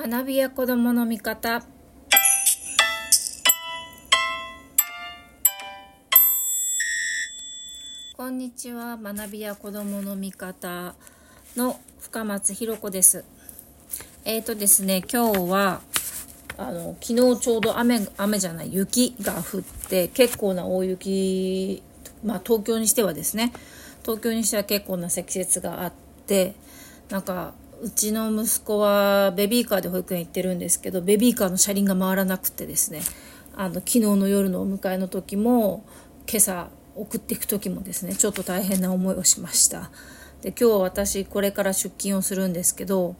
学びや子どもの味方。こんにちは。学びや子どもの味方の深松ひろ子です。えーとですね今日はあの昨日ちょうど雨雨じゃない雪が降って結構な大雪まあ東京にしてはですね。東京にしては結構な積雪があってなんかうちの息子はベビーカーで保育園行ってるんですけどベビーカーの車輪が回らなくてですねあの昨日の夜のお迎えの時も今朝送っていく時もですねちょっと大変な思いをしました。で今日私これから出勤をするんですけど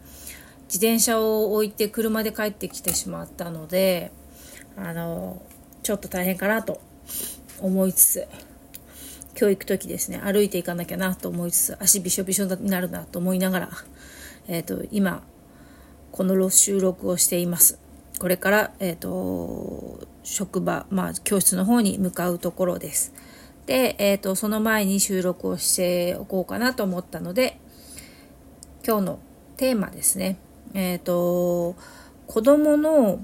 自転車を置いて車で帰ってきてしまったのであのちょっと大変かなと思いつつ今日行く時ですね歩いていかなきゃなと思いつつ足びしょびしょになるなと思いながらえっ、ー、と、今、この収録をしています。これから、えっ、ー、と、職場、まあ、教室の方に向かうところです。で、えっ、ー、と、その前に収録をしておこうかなと思ったので、今日のテーマですね。えっ、と、子供の、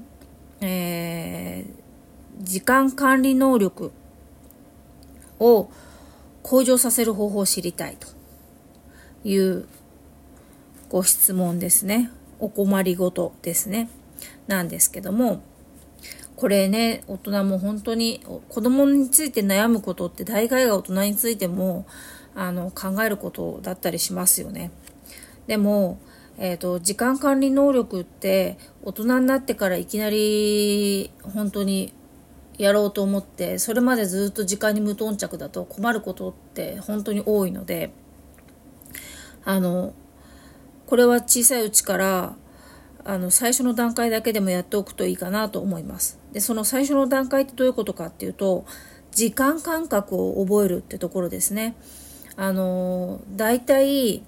え時間管理能力を向上させる方法を知りたいというご質問ですね。お困りごとですね。なんですけども、これね、大人も本当に子供について悩むことって大概が大人についてもあの考えることだったりしますよね。でも、えーと、時間管理能力って大人になってからいきなり本当にやろうと思ってそれまでずっと時間に無頓着だと困ることって本当に多いのであのこれは小さいうちからあの最初の段階だけでもやっておくといいかなと思います。でその最初の段階ってどういうことかっていうと時間感覚を覚えるってところですね。あの大体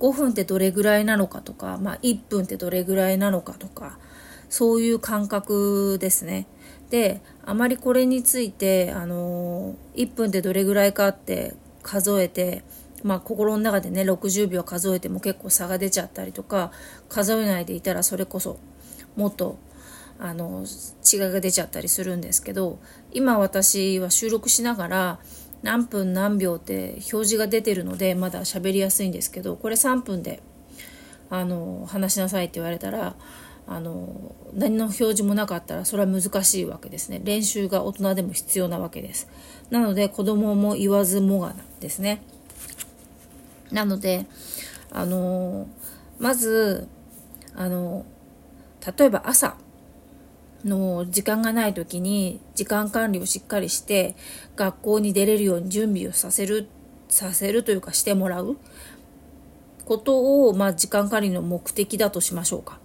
5分ってどれぐらいなのかとか、まあ、1分ってどれぐらいなのかとかそういう感覚ですね。であまりこれについてあの1分ってどれぐらいかって数えてまあ、心の中でね60秒数えても結構差が出ちゃったりとか数えないでいたらそれこそもっとあの違いが出ちゃったりするんですけど今私は収録しながら何分何秒って表示が出てるのでまだ喋りやすいんですけどこれ3分であの話しなさいって言われたらあの何の表示もなかったらそれは難しいわけですね。練習が大人でも必要なわけです。なので子供も言わずもがなですね。なので、あのまず、あの例えば朝の時間がない時に時間管理をしっかりして学校に出れるように準備をさせる、させるというかしてもらうことを、まあ、時間管理の目的だとしましょうか。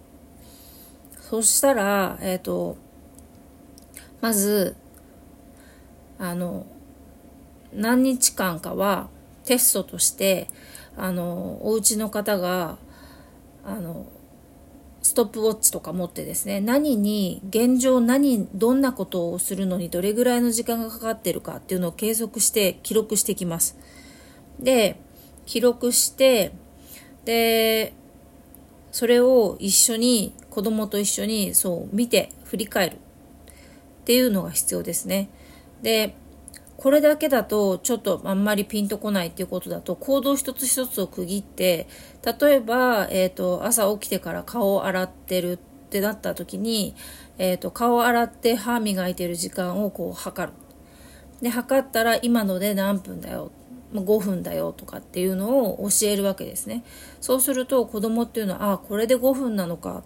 そしたら、えっ、ー、と、まず、あの、何日間かはテストとしてあのお家の方があのストップウォッチとか持ってですね何に現状何どんなことをするのにどれぐらいの時間がかかってるかっていうのを計測して記録してきます。で記録してでそれを一緒に子供と一緒にそう見て振り返る。っていうのが必要ですね。でこれだけだとちょっとあんまりピンとこないっていうことだと行動一つ一つを区切って例えば、えーと、朝起きてから顔を洗ってるってなった時に、えーと、顔を洗って歯磨いてる時間をこう測る。で測ったら今ので何分だよ5分だよとかっていうのを教えるわけですね。そうすると子供っていうのはあこれで5分なのか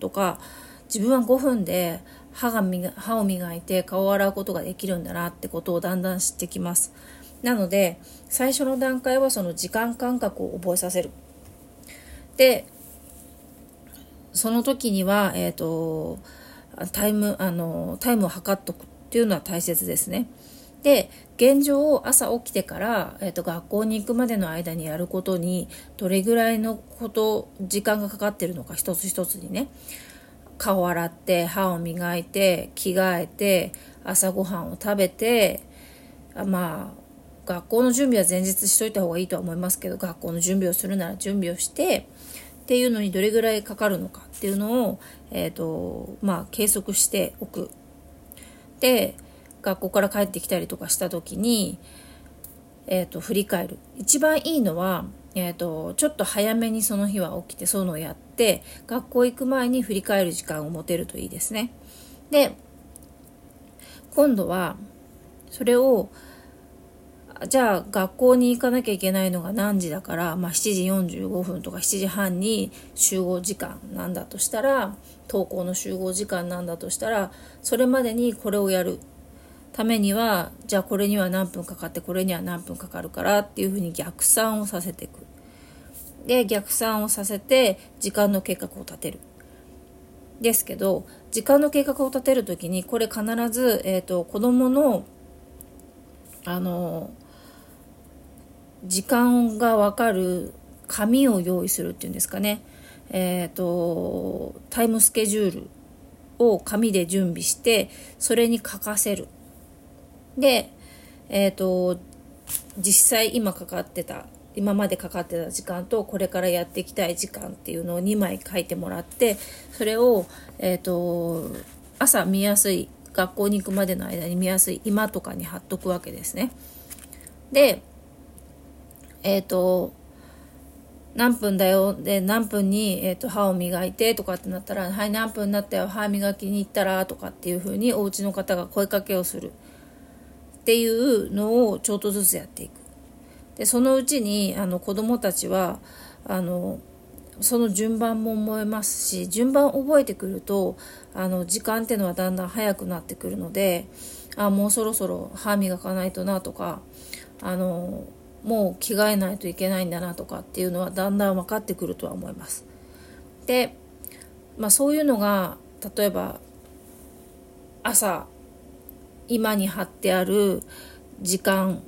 とか自分は5分で歯が歯を磨いて顔を洗うことができるんだなってことをだんだん知ってきます。なので最初の段階はその時間感覚を覚えさせる。でその時には、え、ー、とタイムあのタイムを測っとくっていうのは大切ですね。で現状を朝起きてから、えーと学校に行くまでの間にやることにどれぐらいのこと時間がかかってるのか一つ一つにね顔洗って歯を磨いて着替えて朝ごはんを食べてまあ学校の準備は前日しといた方がいいとは思いますけど学校の準備をするなら準備をしてっていうのにどれぐらいかかるのかっていうのを、えーとまあ、計測しておく。で学校から帰ってきたりとかした時に、えーと、振り返る一番いいのは、えーと、ちょっと早めにその日は起きてそういうのをやって学校行く前に振り返る時間を持てるといいですね。で今度はそれをじゃあ学校に行かなきゃいけないのが何時だから、まあ、7時45分とか7時半に集合時間なんだとしたら登校の集合時間なんだとしたらそれまでにこれをやるためにはじゃあこれには何分かかってこれには何分かかるからっていうふうに逆算をさせていく。で逆算をさせて時間の計画を立てる。ですけど時間の計画を立てる時にこれ必ず、えーと、子どものあの時間が分かる紙を用意するっていうんですかね、えーと、タイムスケジュールを紙で準備してそれに書かせるで、えーと、実際今かかってた今までかかってた時間とこれからやっていきたい時間っていうのを2枚書いてもらってそれを、えーと朝見やすい学校に行くまでの間に見やすい今とかに貼っとくわけですね。でえっ、ー、と何分だよ？で何分に、えーと、歯を磨いてとかってなったら「はい何分になったよ？歯磨きに行ったら」とかっていうふうにお家の方が声かけをするっていうのをちょっとずつやっていく。でそのうちにあの子どもたちはあのその順番も思えますし順番覚えてくるとあの時間っていうのはだんだん早くなってくるのであもうそろそろ歯磨かないとなとかあのもう着替えないといけないんだなとかっていうのはだんだん分かってくるとは思います。で、まあ、そういうのが例えば朝今に貼ってある時間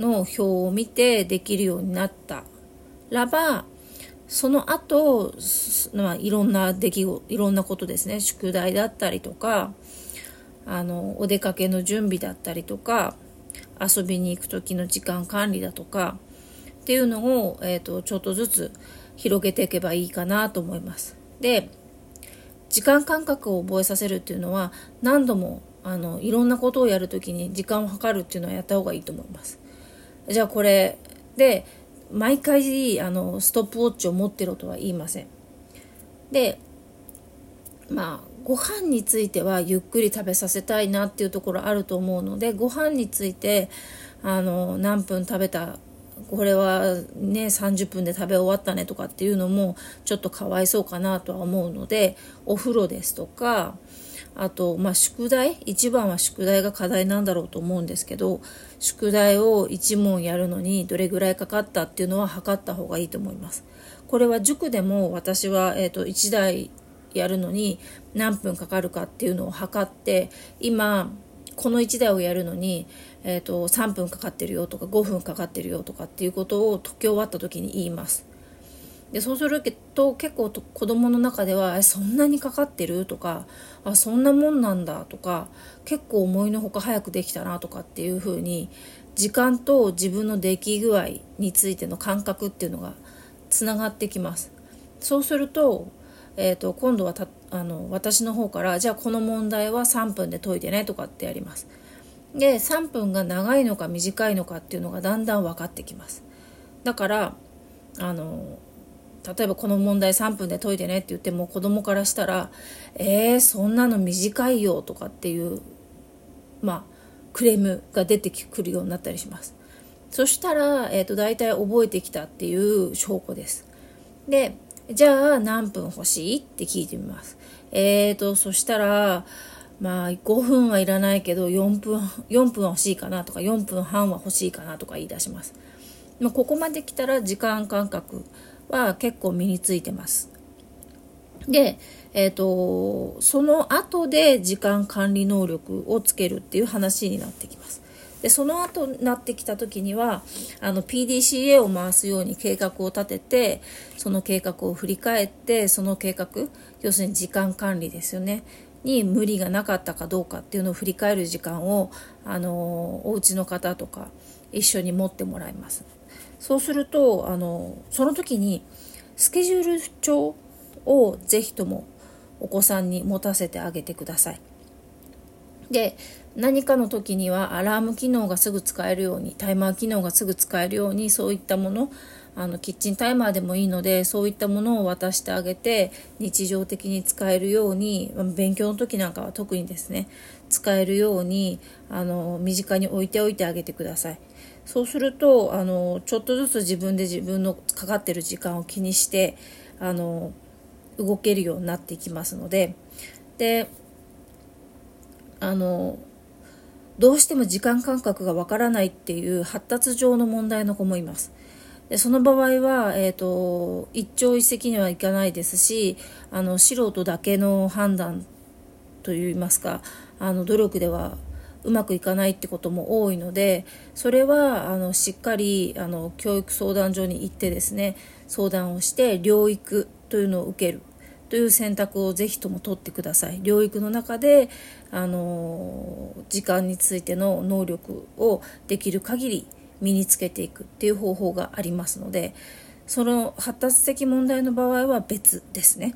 の表を見てできるようになったらばその後、まあ、いろんな出来事いろんなことですね宿題だったりとかあのお出かけの準備だったりとか遊びに行く時の時間管理だとかっていうのを、えーと、ちょっとずつ広げていけばいいかなと思います。で時間感覚を覚えさせるっていうのは何度もあのいろんなことをやるときに時間を計るっていうのはやった方がいいと思います。じゃあこれで毎回あのストップウォッチを持ってろとは言いません。でまあご飯についてはゆっくり食べさせたいなっていうところあると思うのでご飯についてあの何分食べたこれはね30分で食べ終わったねとかっていうのもちょっとかわいそうかなとは思うのでお風呂ですとかあと、まあ、宿題一番は宿題が課題なんだろうと思うんですけど宿題を1問やるのにどれぐらいかかったっていうのは測った方がいいと思います。これは塾でも私は、えーと1台やるのに何分かかるかっていうのを測って今この1台をやるのに、えーと、3分かかってるよとか5分かかってるよとかっていうことを解き終わった時に言います。でそうすると結構子どもの中では「そんなにかかってる?」とか「あそんなもんなんだ」とか結構思いのほか早くできたなとかっていうふうに時間と自分の出来具合についての感覚っていうのがつながってきます。そうするとえーと、今度はたあの私の方からじゃあこの問題は3分で解いてねとかってやります。で3分が長いのか短いのかっていうのがだんだん分かってきます。だからあの例えばこの問題3分で解いてねって言っても子供からしたら「えー、そんなの短いよ」とかっていうまあクレームが出てくるようになったりします。そしたら、えーと、大体覚えてきたっていう証拠です。でじゃあ何分欲しいって聞いてみます。えーと、そしたら、まあ5分はいらないけど4分、4分は欲しいかなとか4分半は欲しいかなとか言い出します。ま、ここまで来たら時間感覚は結構身についてます。で、えーと、その後で時間管理能力をつけるっていう話になってきます。でその後になってきた時にはあの PDCA を回すように計画を立ててその計画を振り返ってその計画要するに時間管理ですよねに無理がなかったかどうかっていうのを振り返る時間をあのお家の方とか一緒に持ってもらいますそうするとあのその時にスケジュール帳をぜひともお子さんに持たせてあげてください。で何かの時にはアラーム機能がすぐ使えるようにタイマー機能がすぐ使えるようにそういったものあのキッチンタイマーでもいいのでそういったものを渡してあげて日常的に使えるように勉強の時なんかは特にですね使えるようにあの身近に置いておいてあげてくださいそうするとあのちょっとずつ自分で自分のかかってる時間を気にしてあの動けるようになっていきますのでであのどうしても時間感覚がわからないっていう発達上の問題の子もいます。でその場合は、えーと、一朝一夕にはいかないですしあの素人だけの判断といいますかあの努力ではうまくいかないってことも多いのでそれはあのしっかりあの教育相談所に行ってですね相談をして療育というのを受けるという選択をぜひとも取ってください療育の中であの時間についての能力をできる限り身につけていくっていう方法がありますのでその発達的問題の場合は別ですね。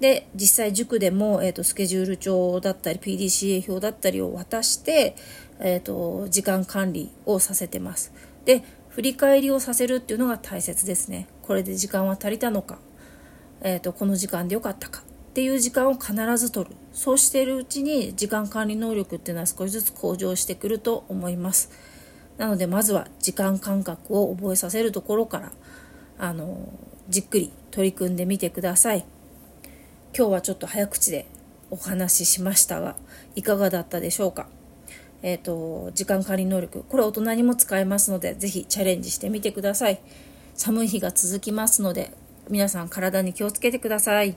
で実際塾でも、えーと、スケジュール帳だったり PDCA 表だったりを渡して、えーと時間管理をさせてます。で振り返りをさせるっていうのが大切ですね。これで時間は足りたのかえーと、この時間でよかったかっていう時間を必ず取るそうしているうちに時間管理能力っていうのは少しずつ向上してくると思いますなのでまずは時間感覚を覚えさせるところからあのじっくり取り組んでみてください今日はちょっと早口でお話ししましたがいかがだったでしょうか？えーと、と時間管理能力これ大人にも使えますので是非チャレンジしてみてください寒い日が続きますので皆さん体に気をつけてください。